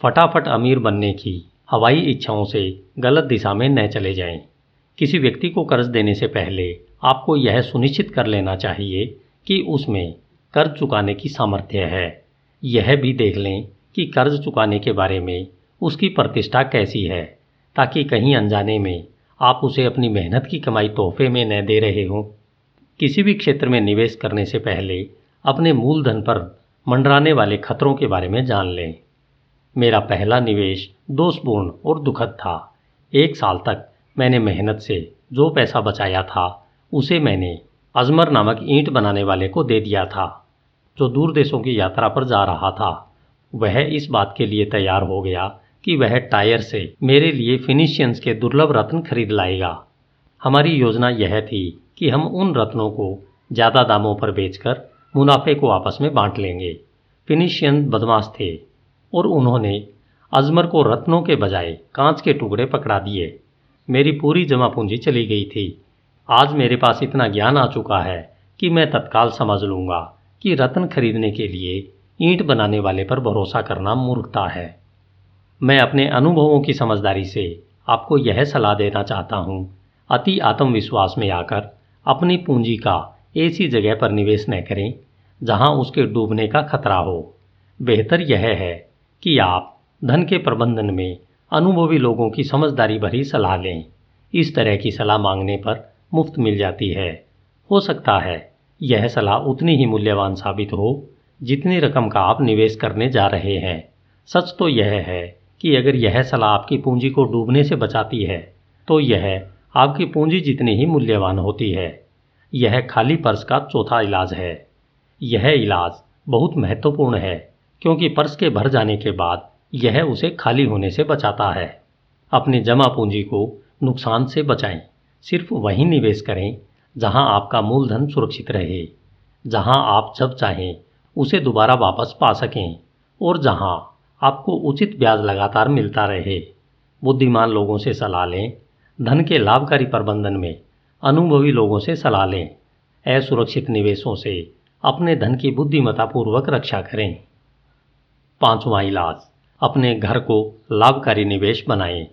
फटाफट अमीर बनने की हवाई इच्छाओं से गलत दिशा में न चले जाएँ। किसी व्यक्ति को कर्ज देने से पहले आपको यह सुनिश्चित कर लेना चाहिए कि उसमें कर्ज चुकाने की सामर्थ्य है। यह भी देख लें कि कर्ज चुकाने के बारे में उसकी प्रतिष्ठा कैसी है, ताकि कहीं अनजाने में आप उसे अपनी मेहनत की कमाई तोहफे में न दे रहे हों। किसी भी क्षेत्र में निवेश करने से पहले अपने मूलधन पर मंडराने वाले खतरों के बारे में जान लें। मेरा पहला निवेश दोषपूर्ण और दुखद था। एक साल तक मैंने मेहनत से जो पैसा बचाया था, उसे मैंने अजमर नामक ईंट बनाने वाले को दे दिया था। जो दूर देशों की यात्रा पर जा रहा था, वह इस बात के लिए तैयार हो गया कि वह टायर से मेरे लिए फिनिशियंस के दुर्लभ रत्न खरीद लाएगा। हमारी योजना यह थी कि हम उन रत्नों को ज़्यादा दामों पर बेचकर मुनाफे को आपस में बांट लेंगे। फिनिशियन बदमाश थे और उन्होंने अजमर को रत्नों के बजाय कांच के टुकड़े पकड़ा दिए। मेरी पूरी जमा पूंजी चली गई थी। आज मेरे पास इतना ज्ञान आ चुका है कि मैं तत्काल समझ लूँगा कि रत्न खरीदने के लिए ईंट बनाने वाले पर भरोसा करना मूर्खता है। मैं अपने अनुभवों की समझदारी से आपको यह सलाह देना चाहता हूँ। अति आत्मविश्वास में आकर अपनी पूंजी का ऐसी जगह पर निवेश न करें, जहाँ उसके डूबने का खतरा हो। बेहतर यह है कि आप धन के प्रबंधन में अनुभवी लोगों की समझदारी भरी सलाह लें। इस तरह की सलाह मांगने पर मुफ़्त मिल जाती है। हो सकता है यह सलाह उतनी ही मूल्यवान साबित हो जितनी रकम का आप निवेश करने जा रहे हैं। सच तो यह है कि अगर यह सलाह आपकी पूंजी को डूबने से बचाती है तो यह आपकी पूंजी जितनी ही मूल्यवान होती है। यह खाली पर्स का चौथा इलाज है। यह इलाज बहुत महत्वपूर्ण है, क्योंकि पर्स के भर जाने के बाद यह उसे खाली होने से बचाता है। अपनी जमा पूंजी को नुकसान से बचाएँ। सिर्फ़ वहीं निवेश करें, जहाँ आपका मूलधन सुरक्षित रहे। जहाँ आप जब चाहें, उसे दोबारा वापस पा सकें, और जहाँ आपको उचित ब्याज लगातार मिलता रहे। बुद्धिमान लोगों से सलाह लें। धन के लाभकारी प्रबंधन में अनुभवी लोगों से सलाह लें। असुरक्षित निवेशों से अपने धन की बुद्धिमतापूर्वक रक्षा करें। पांचवा इलाज, अपने घर को लाभकारी निवेश बनाएँ।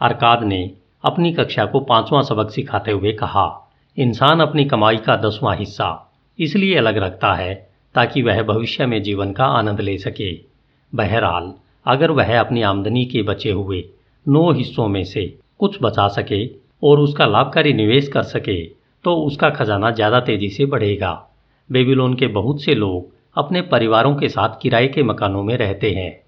अरकाद ने अपनी कक्षा को पांचवा सबक सिखाते हुए कहा, इंसान अपनी कमाई का दसवां हिस्सा इसलिए अलग रखता है ताकि वह भविष्य में जीवन का आनंद ले सके। बहरहाल, अगर वह अपनी आमदनी के बचे हुए नौ हिस्सों में से कुछ बचा सके और उसका लाभकारी निवेश कर सके तो उसका खजाना ज़्यादा तेज़ी से बढ़ेगा। बेबीलोन के बहुत से लोग अपने परिवारों के साथ किराए के मकानों में रहते हैं।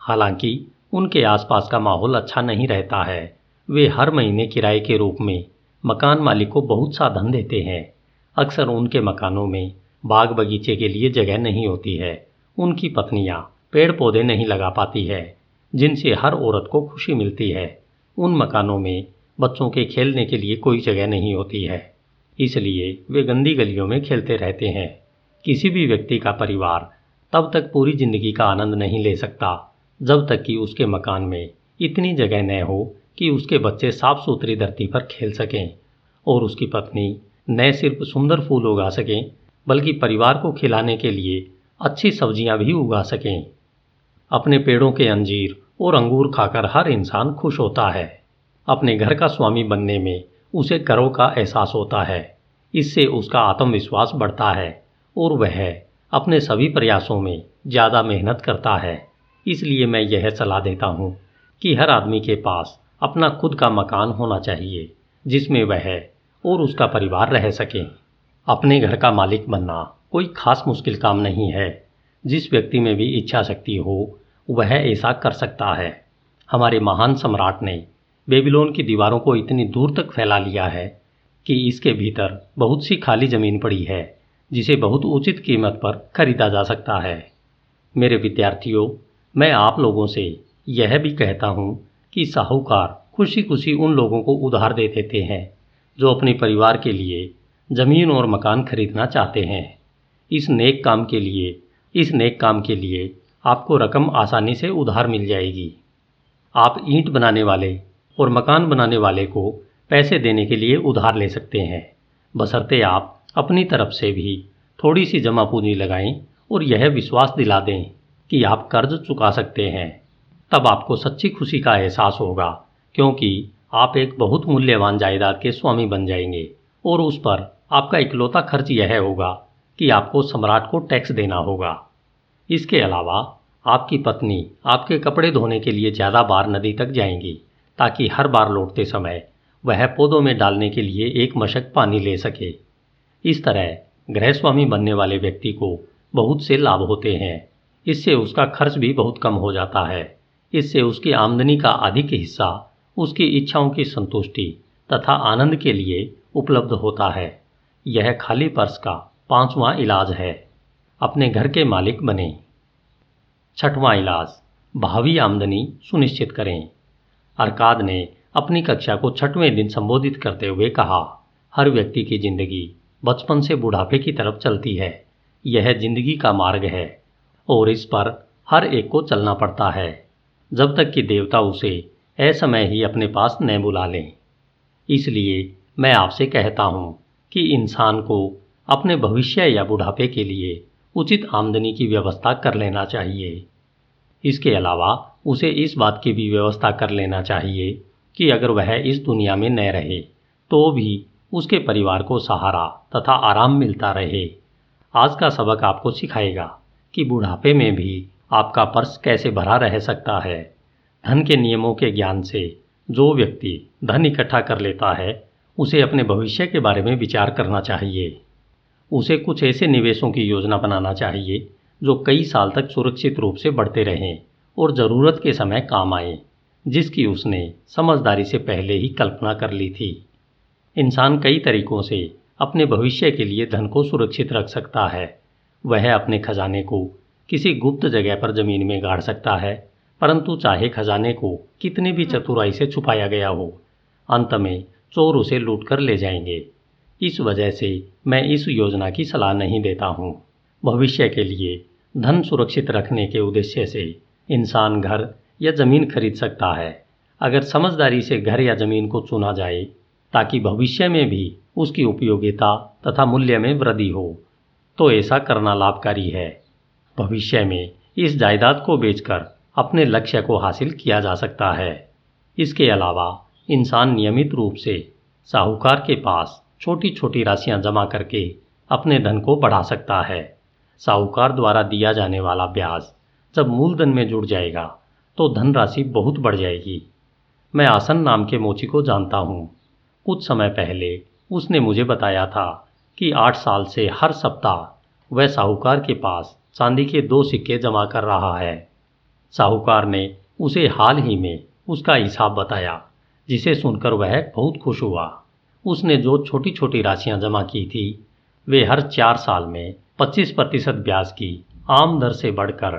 हालाँकि, उनके आसपास का माहौल अच्छा नहीं रहता है। वे हर महीने किराए के रूप में मकान मालिक को बहुत सा धन देते हैं। अक्सर उनके मकानों में बाग बगीचे के लिए जगह नहीं होती है। उनकी पत्नियाँ पेड़ पौधे नहीं लगा पाती है, जिनसे हर औरत को खुशी मिलती है। उन मकानों में बच्चों के खेलने के लिए कोई जगह नहीं होती है। इसलिए वे गंदी गलियों में खेलते रहते हैं। किसी भी व्यक्ति का परिवार तब तक पूरी ज़िंदगी का आनंद नहीं ले सकता, जब तक कि उसके मकान में इतनी जगह न हो कि उसके बच्चे साफ़ सुथरी धरती पर खेल सकें और उसकी पत्नी न सिर्फ़ सुंदर फूल उगा सकें, बल्कि परिवार को खिलाने के लिए अच्छी सब्ज़ियाँ भी उगा सकें। अपने पेड़ों के अंजीर और अंगूर खाकर हर इंसान खुश होता है। अपने घर का स्वामी बनने में उसे गर्व का एहसास होता है। इससे उसका आत्मविश्वास बढ़ता है और वह अपने सभी प्रयासों में ज़्यादा मेहनत करता है। इसलिए मैं यह सलाह देता हूँ कि हर आदमी के पास अपना खुद का मकान होना चाहिए, जिसमें वह और उसका परिवार रह सकें। अपने घर का मालिक बनना कोई खास मुश्किल काम नहीं है। जिस व्यक्ति में भी इच्छा शक्ति हो वह ऐसा कर सकता है। हमारे महान सम्राट ने बेबीलोन की दीवारों को इतनी दूर तक फैला लिया है कि इसके भीतर बहुत सी खाली ज़मीन पड़ी है, जिसे बहुत उचित कीमत पर खरीदा जा सकता है। मेरे विद्यार्थियों, मैं आप लोगों से यह भी कहता हूँ कि साहूकार खुशी खुशी उन लोगों को उधार दे देते हैं, जो अपने परिवार के लिए ज़मीन और मकान खरीदना चाहते हैं। इस नेक काम के लिए, इस नेक काम के लिए आपको रकम आसानी से उधार मिल जाएगी। आप ईंट बनाने वाले और मकान बनाने वाले को पैसे देने के लिए उधार ले सकते हैं। बसरते आप अपनी तरफ़ से भी थोड़ी सी जमा पूंजी लगाएँ और यह विश्वास दिला दें कि आप कर्ज चुका सकते हैं। तब आपको सच्ची खुशी का एहसास होगा, क्योंकि आप एक बहुत मूल्यवान जायदाद के स्वामी बन जाएँगे और उस पर आपका इकलौता खर्च यह होगा कि आपको सम्राट को टैक्स देना होगा। इसके अलावा, आपकी पत्नी आपके कपड़े धोने के लिए ज़्यादा बार नदी तक जाएँगी, ताकि हर बार लौटते समय वह पौधों में डालने के लिए एक मशक पानी ले सके। इस तरह गृहस्वामी बनने वाले व्यक्ति को बहुत से लाभ होते हैं। इससे उसका खर्च भी बहुत कम हो जाता है। इससे उसकी आमदनी का अधिक हिस्सा उसकी इच्छाओं की संतुष्टि तथा आनंद के लिए उपलब्ध होता है। यह खाली पर्स का पांचवा इलाज है। अपने घर के मालिक बने। छठवां इलाज, भावी आमदनी सुनिश्चित करें। अरकाद ने अपनी कक्षा को छठवें दिन संबोधित करते हुए कहा, हर व्यक्ति की ज़िंदगी बचपन से बुढ़ापे की तरफ़ चलती है। यह ज़िंदगी का मार्ग है और इस पर हर एक को चलना पड़ता है। जब तक कि देवता उसे असमय ही अपने पास न बुला लें। इसलिए मैं आपसे कहता हूँ कि इंसान को अपने भविष्य या बुढ़ापे के लिए उचित आमदनी की व्यवस्था कर लेना चाहिए। इसके अलावा उसे इस बात की भी व्यवस्था कर लेना चाहिए कि अगर वह इस दुनिया में न रहे तो भी उसके परिवार को सहारा तथा आराम मिलता रहे। आज का सबक आपको सिखाएगा कि बुढ़ापे में भी आपका पर्स कैसे भरा रह सकता है। धन के नियमों के ज्ञान से जो व्यक्ति धन इकट्ठा कर लेता है, उसे अपने भविष्य के बारे में विचार करना चाहिए। उसे कुछ ऐसे निवेशों की योजना बनाना चाहिए, जो कई साल तक सुरक्षित रूप से बढ़ते रहें और ज़रूरत के समय काम आए, जिसकी उसने समझदारी से पहले ही कल्पना कर ली थी। इंसान कई तरीकों से अपने भविष्य के लिए धन को सुरक्षित रख सकता है। वह अपने खजाने को किसी गुप्त जगह पर ज़मीन में गाड़ सकता है, परंतु चाहे खजाने को कितनी भी चतुराई से छुपाया गया हो, अंत में चोर उसे लूट कर ले जाएँगे। इस वजह से मैं इस योजना की सलाह नहीं देता हूँ। भविष्य के लिए धन सुरक्षित रखने के उद्देश्य से इंसान घर या ज़मीन खरीद सकता है। अगर समझदारी से घर या ज़मीन को चुना जाए, ताकि भविष्य में भी उसकी उपयोगिता तथा मूल्य में वृद्धि हो तो ऐसा करना लाभकारी है। भविष्य में इस जायदाद को बेचकर अपने लक्ष्य को हासिल किया जा सकता है। इसके अलावा इंसान नियमित रूप से साहूकार के पास छोटी छोटी राशियाँ जमा करके अपने धन को बढ़ा सकता है। साहूकार द्वारा दिया जाने वाला ब्याज जब मूलधन में जुड़ जाएगा तो धनराशि बहुत बढ़ जाएगी। मैं आसन नाम के मोची को जानता हूँ। कुछ समय पहले उसने मुझे बताया था कि आठ साल से हर सप्ताह वह साहूकार के पास चांदी के दो सिक्के जमा कर रहा है। साहूकार ने उसे हाल ही में उसका हिसाब बताया, जिसे सुनकर वह बहुत खुश हुआ। उसने जो छोटी छोटी राशियाँ जमा की थी, वे हर चार साल में 25 प्रतिशत ब्याज की आम दर से बढ़कर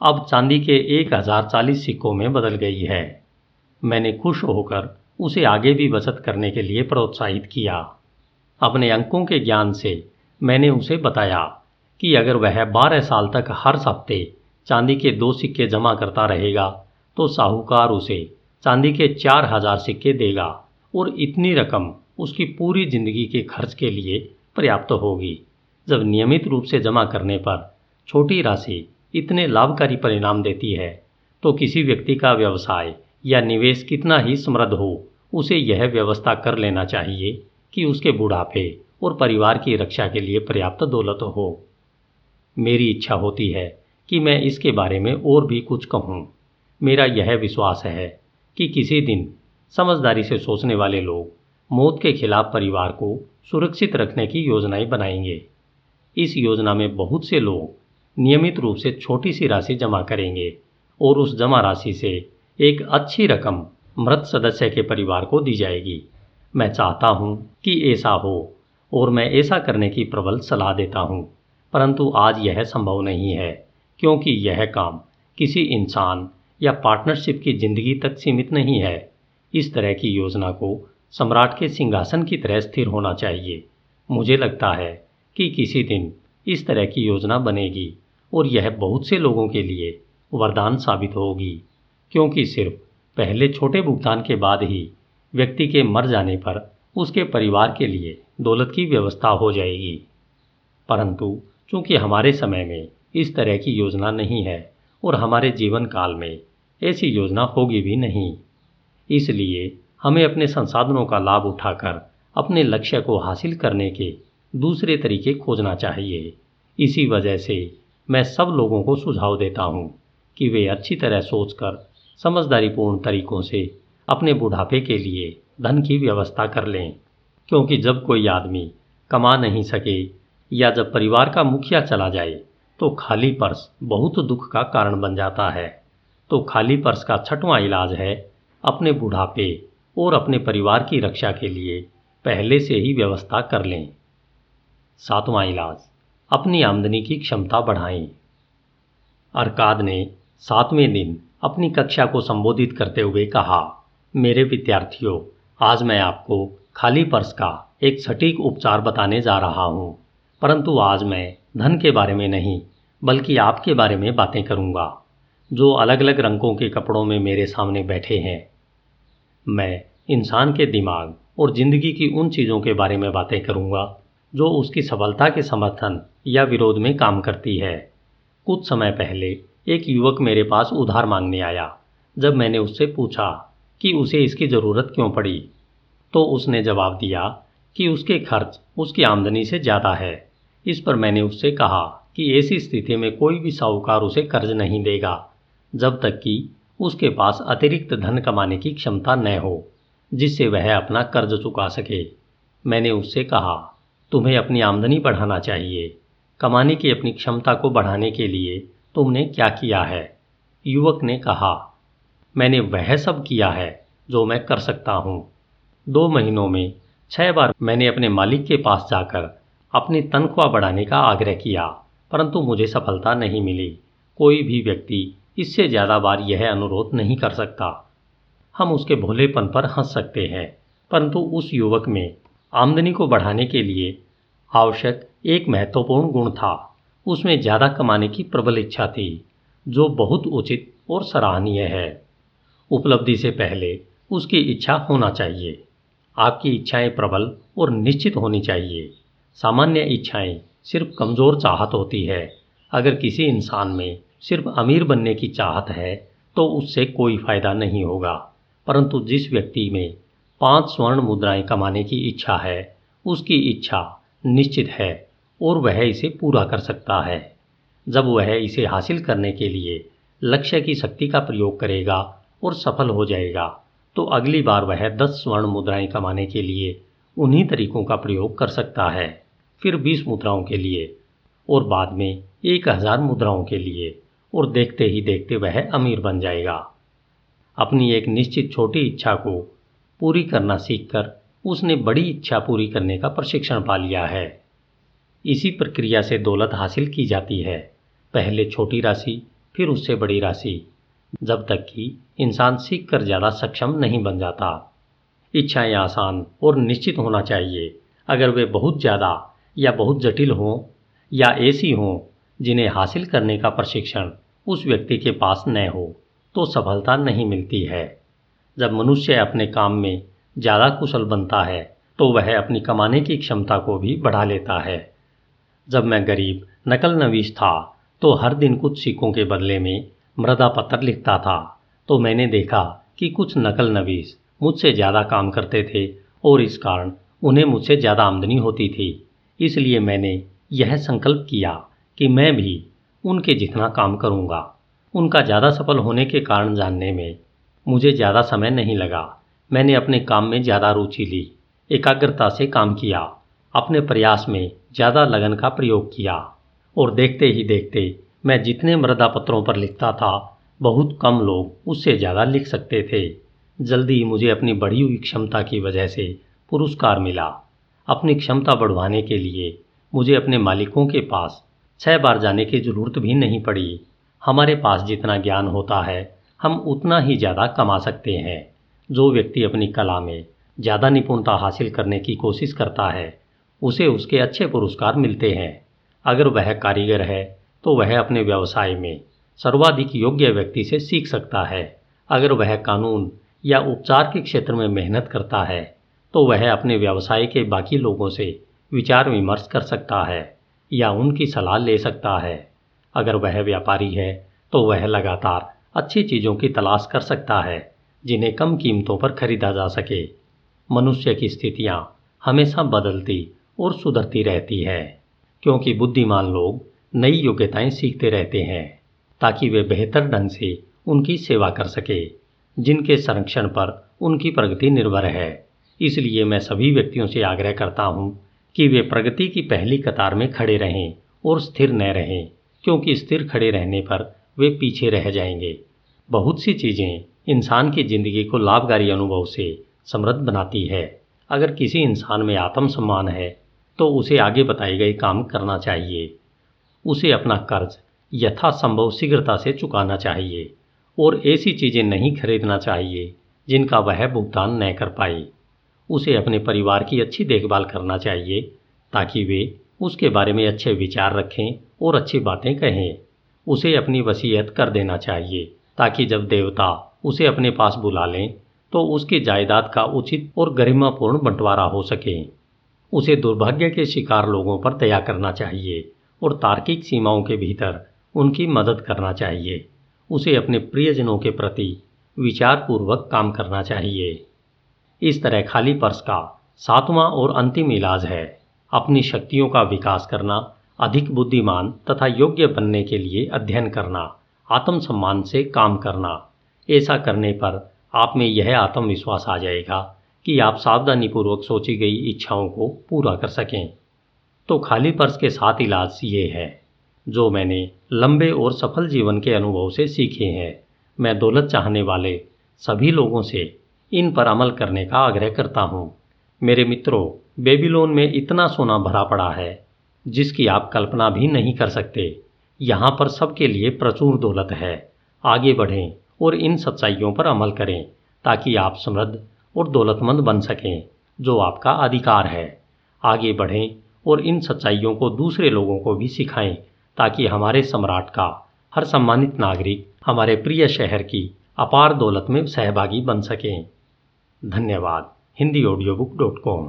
अब चांदी के एक हज़ार चालीस सिक्कों में बदल गई है। मैंने खुश होकर उसे आगे भी बचत करने के लिए प्रोत्साहित किया। अपने अंकों के ज्ञान से मैंने उसे बताया कि अगर वह बारह साल तक हर हफ़्ते चांदी के दो सिक्के जमा करता रहेगा तो साहूकार उसे चांदी के चार हज़ार सिक्के देगा और इतनी रकम उसकी पूरी ज़िंदगी के खर्च के लिए पर्याप्त होगी। जब नियमित रूप से जमा करने पर छोटी राशि इतने लाभकारी परिणाम देती है तो किसी व्यक्ति का व्यवसाय या निवेश कितना ही समृद्ध हो, उसे यह व्यवस्था कर लेना चाहिए कि उसके बुढ़ापे और परिवार की रक्षा के लिए पर्याप्त दौलत हो। मेरी इच्छा होती है कि मैं इसके बारे में और भी कुछ कहूँ। मेरा यह विश्वास है कि किसी दिन समझदारी से सोचने वाले लोग मौत के खिलाफ परिवार को सुरक्षित रखने की योजनाएँ बनाएँगे। इस योजना में बहुत से लोग नियमित रूप से छोटी सी राशि जमा करेंगे और उस जमा राशि से एक अच्छी रकम मृत सदस्य के परिवार को दी जाएगी। मैं चाहता हूँ कि ऐसा हो और मैं ऐसा करने की प्रबल सलाह देता हूँ, परंतु आज यह संभव नहीं है, क्योंकि यह काम किसी इंसान या पार्टनरशिप की ज़िंदगी तक सीमित नहीं है। इस तरह की योजना को सम्राट के सिंहासन की तरह स्थिर होना चाहिए। मुझे लगता है कि किसी दिन इस तरह की योजना बनेगी और यह बहुत से लोगों के लिए वरदान साबित होगी, क्योंकि सिर्फ़ पहले छोटे भुगतान के बाद ही व्यक्ति के मर जाने पर उसके परिवार के लिए दौलत की व्यवस्था हो जाएगी। परंतु चूँकि हमारे समय में इस तरह की योजना नहीं है और हमारे जीवन काल में ऐसी योजना होगी भी नहीं, इसलिए हमें अपने संसाधनों का लाभ उठाकर, अपने लक्ष्य को हासिल करने के दूसरे तरीके खोजना चाहिए। इसी वजह से मैं सब लोगों को सुझाव देता हूँ कि वे अच्छी तरह सोचकर, समझदारीपूर्ण तरीकों से अपने बुढ़ापे के लिए धन की व्यवस्था कर लें। क्योंकि जब कोई आदमी कमा नहीं सके या जब परिवार का मुखिया चला जाए तो खाली पर्स बहुत दुख का कारण बन जाता है। तो खाली पर्स का छठवां इलाज है अपने बुढ़ापे और अपने परिवार की रक्षा के लिए पहले से ही व्यवस्था कर लें। सातवां इलाज, अपनी आमदनी की क्षमता बढ़ाएँ। अरकाद ने सातवें दिन अपनी कक्षा को संबोधित करते हुए कहा, मेरे विद्यार्थियों, आज मैं आपको खाली पर्स का एक सटीक उपचार बताने जा रहा हूँ, परंतु आज मैं धन के बारे में नहीं, बल्कि आपके बारे में बातें करूँगा, जो अलग अलग रंगों के कपड़ों में मेरे सामने बैठे हैं। मैं, इंसान के दिमाग और ज़िंदगी की उन चीज़ों के बारे में बातें करूँगा, जो उसकी सफलता के समर्थन या विरोध में काम करती है। कुछ समय पहले एक युवक मेरे पास उधार मांगने आया, जब मैंने उससे पूछा कि उसे इसकी ज़रूरत क्यों पड़ी? तो उसने जवाब दिया कि उसके खर्च उसकी आमदनी से ज़्यादा है। इस पर मैंने उससे कहा कि ऐसी स्थिति में कोई भी साहूकार उसे कर्ज नहीं देगा, जब तक कि उसके पास अतिरिक्त धन कमाने की क्षमता न हो, जिससे वह अपना कर्ज चुका सके। मैंने उससे कहा, तुम्हें अपनी आमदनी बढ़ाना चाहिए। कमाने की अपनी क्षमता को बढ़ाने के लिए तुमने क्या किया है? युवक ने कहा, मैंने वह सब किया है जो मैं कर सकता हूँ। दो महीनों में छह बार मैंने अपने मालिक के पास जाकर अपनी तनख्वाह बढ़ाने का आग्रह किया, परंतु मुझे सफलता नहीं मिली। कोई भी व्यक्ति इससे ज़्यादा बार यह अनुरोध नहीं कर सकता। हम उसके भोलेपन पर हंस सकते हैं, परंतु उस युवक में आमदनी को बढ़ाने के लिए आवश्यक एक महत्वपूर्ण गुण था। उसमें ज़्यादा कमाने की प्रबल इच्छा थी, जो बहुत उचित और सराहनीय है। उपलब्धि से पहले उसकी इच्छा होना चाहिए। आपकी इच्छाएँ प्रबल और निश्चित होनी चाहिए। सामान्य इच्छाएँ सिर्फ़ कमज़ोर चाहत होती है। अगर किसी इंसान में सिर्फ़ अमीर बनने की चाहत है तो उससे कोई फ़ायदा नहीं होगा। परंतु जिस व्यक्ति में पाँच स्वर्ण मुद्राएँ कमाने की इच्छा है, उसकी इच्छा निश्चित है और वह इसे पूरा कर सकता है। जब वह इसे हासिल करने के लिए लक्ष्य की शक्ति का प्रयोग करेगा और सफल हो जाएगा तो अगली बार वह दस स्वर्ण मुद्राएँ कमाने के लिए उन्हीं तरीकों का प्रयोग कर सकता है। फिर बीस मुद्राओं के लिए और बाद में एक हज़ार मुद्राओं के लिए। और देखते ही देखते वह अमीर बन जाएगा। अपनी एक निश्चित छोटी इच्छा को पूरी करना सीखकर उसने बड़ी इच्छा पूरी करने का प्रशिक्षण पा लिया है। इसी प्रक्रिया से दौलत हासिल की जाती है। पहले छोटी राशि, फिर उससे बड़ी राशि, जब तक कि इंसान सीख कर ज़्यादा सक्षम नहीं बन जाता। इच्छाएँ आसान और निश्चित होना चाहिए। अगर वे बहुत ज़्यादा या बहुत जटिल हों या ऐसी हों जिन्हें हासिल करने का प्रशिक्षण उस व्यक्ति के पास न हो तो सफलता नहीं मिलती है। जब मनुष्य अपने काम में ज़्यादा कुशल बनता है तो वह अपनी कमाने की क्षमता को भी बढ़ा लेता है। जब मैं गरीब नकल नवीश था तो हर दिन कुछ सिक्कों के बदले में मृदा पत्र लिखता था तो मैंने देखा कि कुछ नकल नवीस मुझसे ज़्यादा काम करते थे और इस कारण उन्हें मुझसे ज़्यादा आमदनी होती थी। इसलिए मैंने यह संकल्प किया। कि मैं भी उनके जितना काम करूँगा, उनका ज़्यादा सफल होने के कारण जानने में मुझे ज़्यादा समय नहीं लगा। मैंने अपने काम में ज़्यादा रुचि ली, एकाग्रता से काम किया, अपने प्रयास में ज़्यादा लगन का प्रयोग किया। और देखते ही देखते मैं जितने मृदा पत्रों पर लिखता था, बहुत कम लोग उससे ज़्यादा लिख सकते थे। जल्दी ही मुझे अपनी बढ़ी हुई क्षमता की वजह से पुरस्कार मिला। अपनी क्षमता बढ़वाने के लिए मुझे अपने मालिकों के पास छह बार जाने की ज़रूरत भी नहीं पड़ी। हमारे पास जितना ज्ञान होता है, हम उतना ही ज़्यादा कमा सकते हैं। जो व्यक्ति अपनी कला में ज़्यादा निपुणता हासिल करने की कोशिश करता है, उसे उसके अच्छे पुरस्कार मिलते हैं। अगर वह कारीगर है तो वह अपने व्यवसाय में सर्वाधिक योग्य व्यक्ति से सीख सकता है। अगर वह कानून या उपचार के क्षेत्र में मेहनत करता है तो वह अपने व्यवसाय के बाकी लोगों से विचार विमर्श कर सकता है। या उनकी सलाह ले सकता है। अगर वह व्यापारी है तो वह लगातार अच्छी चीज़ों की तलाश कर सकता है, जिन्हें कम कीमतों पर खरीदा जा सके। मनुष्य की स्थितियाँ हमेशा बदलती और सुधरती रहती है, क्योंकि बुद्धिमान लोग नई योग्यताएँ सीखते रहते हैं, ताकि वे बेहतर ढंग से उनकी सेवा कर सके, जिनके संरक्षण पर उनकी प्रगति निर्भर है। इसलिए मैं सभी व्यक्तियों से आग्रह करता हूँ कि वे प्रगति की पहली कतार में खड़े रहें और स्थिर न रहें, क्योंकि स्थिर खड़े रहने पर वे पीछे रह जाएँगे। बहुत सी चीज़ें इंसान की ज़िंदगी को लाभकारी अनुभव से समृद्ध बनाती है। अगर किसी इंसान में आत्मसम्मान है तो उसे आगे बताए गए काम करना चाहिए। उसे अपना कर्ज यथासंभव शीघ्रता से चुकाना चाहिए और ऐसी चीज़ें नहीं खरीदना चाहिए जिनका वह भुगतान न कर पाए। उसे अपने परिवार की अच्छी देखभाल करना चाहिए, ताकि वे उसके बारे में अच्छे विचार रखें और अच्छी बातें कहें। उसे अपनी वसीयत कर देना चाहिए, ताकि जब देवता उसे अपने पास बुला लें तो उसकी जायदाद का उचित और गरिमापूर्ण बंटवारा हो सके। उसे दुर्भाग्य के शिकार लोगों पर दया करना चाहिए और तार्किक सीमाओं के भीतर उनकी मदद करना चाहिए। उसे अपने प्रियजनों के प्रति विचारपूर्वक काम करना चाहिए। इस तरह खाली पर्स का सातवां और अंतिम इलाज है। अपनी शक्तियों का विकास करना, अधिक बुद्धिमान तथा योग्य बनने के लिए अध्ययन करना, आत्मसम्मान से काम करना, ऐसा करने पर आप में यह आत्मविश्वास आ जाएगा कि आप सावधानीपूर्वक सोची गई इच्छाओं को पूरा कर सकें। तो खाली पर्स के साथ इलाज ये है। जो मैंने लंबे और सफल जीवन के अनुभव से सीखे हैं, मैं दौलत चाहने वाले सभी लोगों से इन पर अमल करने का आग्रह करता हूँ। मेरे मित्रों, बेबीलोन में इतना सोना भरा पड़ा है, जिसकी आप कल्पना भी नहीं कर सकते। यहाँ पर सबके लिए प्रचुर दौलत है। आगे बढ़ें और इन सच्चाइयों पर अमल करें, ताकि आप समृद्ध और दौलतमंद बन सकें, जो आपका अधिकार है। आगे बढ़ें और इन सच्चाइयों को दूसरे लोगों को भी सिखाएँ, ताकि हमारे सम्राट का, हर सम्मानित नागरिक, हमारे प्रिय शहर की, अपार दौलत में सहभागी बन सकें। धन्यवाद। Hindi audio book dot com